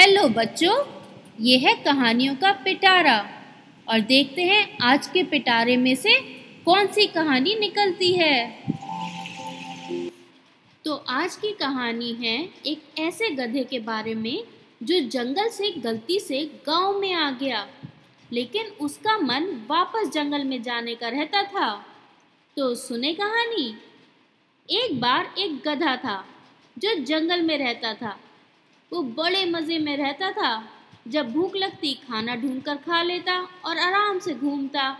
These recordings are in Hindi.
हेलो बच्चों, ये है कहानियों का पिटारा। और देखते हैं आज के पिटारे में से कौन सी कहानी निकलती है। तो आज की कहानी है एक ऐसे गधे के बारे में जो जंगल से गलती से गाँव में आ गया, लेकिन उसका मन वापस जंगल में जाने का रहता था। तो सुने कहानी? एक बार एक गधा था जो जंगल में रहता था। वो बड़े मज़े में रहता था। जब भूख लगती, खाना ढूंढ कर खा लेता और आराम से घूमता।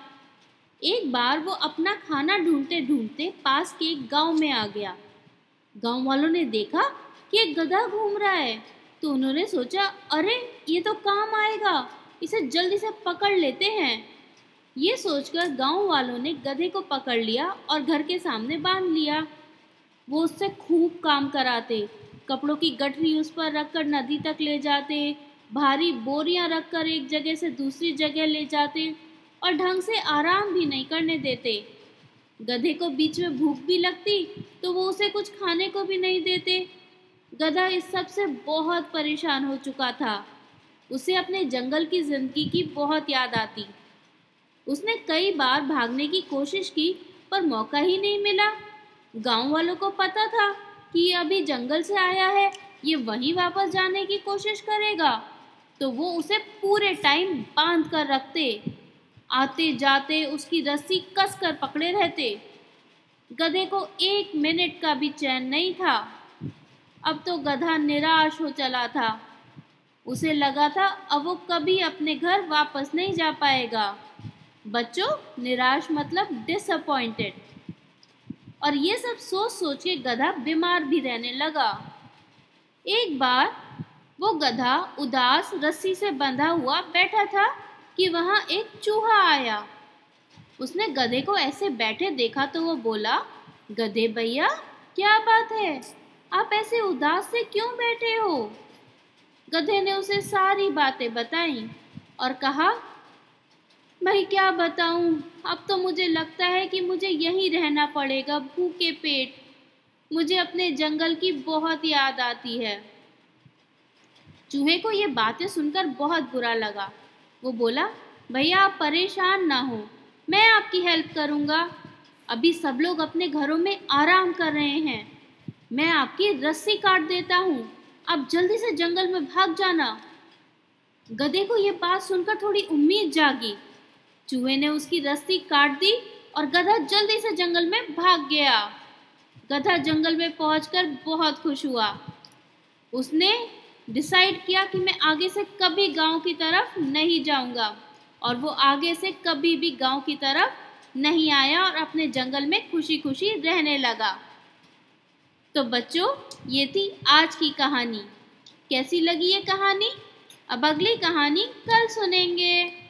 एक बार वो अपना खाना ढूंढते ढूंढते पास के एक गाँव में आ गया। गाँव वालों ने देखा कि एक गधा घूम रहा है। तो उन्होंने सोचा, अरे, ये तो काम आएगा। इसे जल्दी से पकड़ लेते हैं। ये सोचकर गाँव वालों ने गधे को पकड़ लिया और घर के सामने बाँध लिया। वो उससे खूब काम कराते। कपड़ों की गठरी उस पर रखकर नदी तक ले जाते, भारी बोरियाँ रखकर एक जगह से दूसरी जगह ले जाते और ढंग से आराम भी नहीं करने देते। गधे को बीच में भूख भी लगती तो वो उसे कुछ खाने को भी नहीं देते। गधा इस सबसे बहुत परेशान हो चुका था। उसे अपने जंगल की ज़िंदगी की बहुत याद आती। उसने कई बार भागने की कोशिश की, पर मौका ही नहीं मिला। गाँव वालों को पता था कि ये अभी जंगल से आया है, ये वहीं वापस जाने की कोशिश करेगा। तो वो उसे पूरे टाइम बाँध कर रखते, आते जाते उसकी रस्सी कस कर पकड़े रहते। गधे को एक मिनट का भी चैन नहीं था। अब तो गधा निराश हो चला था। उसे लगा था अब वो कभी अपने घर वापस नहीं जा पाएगा। बच्चों, निराश मतलब डिसअपॉइंटेड और ये सब सोच सोच के गधा बीमार भी रहने लगा। एक बार वो गधा उदास रस्सी से बंधा हुआ बैठा था कि वहाँ एक चूहा आया। उसने गधे को ऐसे बैठे देखा तो वो बोला, गधे भैया, क्या बात है? आप ऐसे उदास से क्यों बैठे हो? गधे ने उसे सारी बातें बताई और कहा भाई क्या बताऊँ? अब तो मुझे लगता है कि मुझे यहीं रहना पड़ेगा, भूखे पेट। मुझे अपने जंगल की बहुत याद आती है। चूहे को ये बातें सुनकर बहुत बुरा लगा। वो बोला, भैया, आप परेशान ना हो। मैं आपकी हेल्प करूँगा। अभी सब लोग अपने घरों में आराम कर रहे हैं। मैं आपकी रस्सी काट देता हूँ। आप जल्दी से जंगल में भाग जाना। गधे को ये बात सुनकर थोड़ी उम्मीद जागी। चूहे ने उसकी रस्सी काट दी और गधा जल्दी से जंगल में भाग गया। गधा जंगल में पहुंचकर बहुत खुश हुआ। उसने डिसाइड किया कि मैं आगे से कभी गाँव की तरफ़ नहीं जाऊँगा और वो आगे से कभी भी गाँव की तरफ़ नहीं आया और अपने जंगल में खुशी खुशी रहने लगा। तो बच्चों, ये थी आज की कहानी। कैसी लगी ये कहानी? अब अगली कहानी कल सुनेंगे।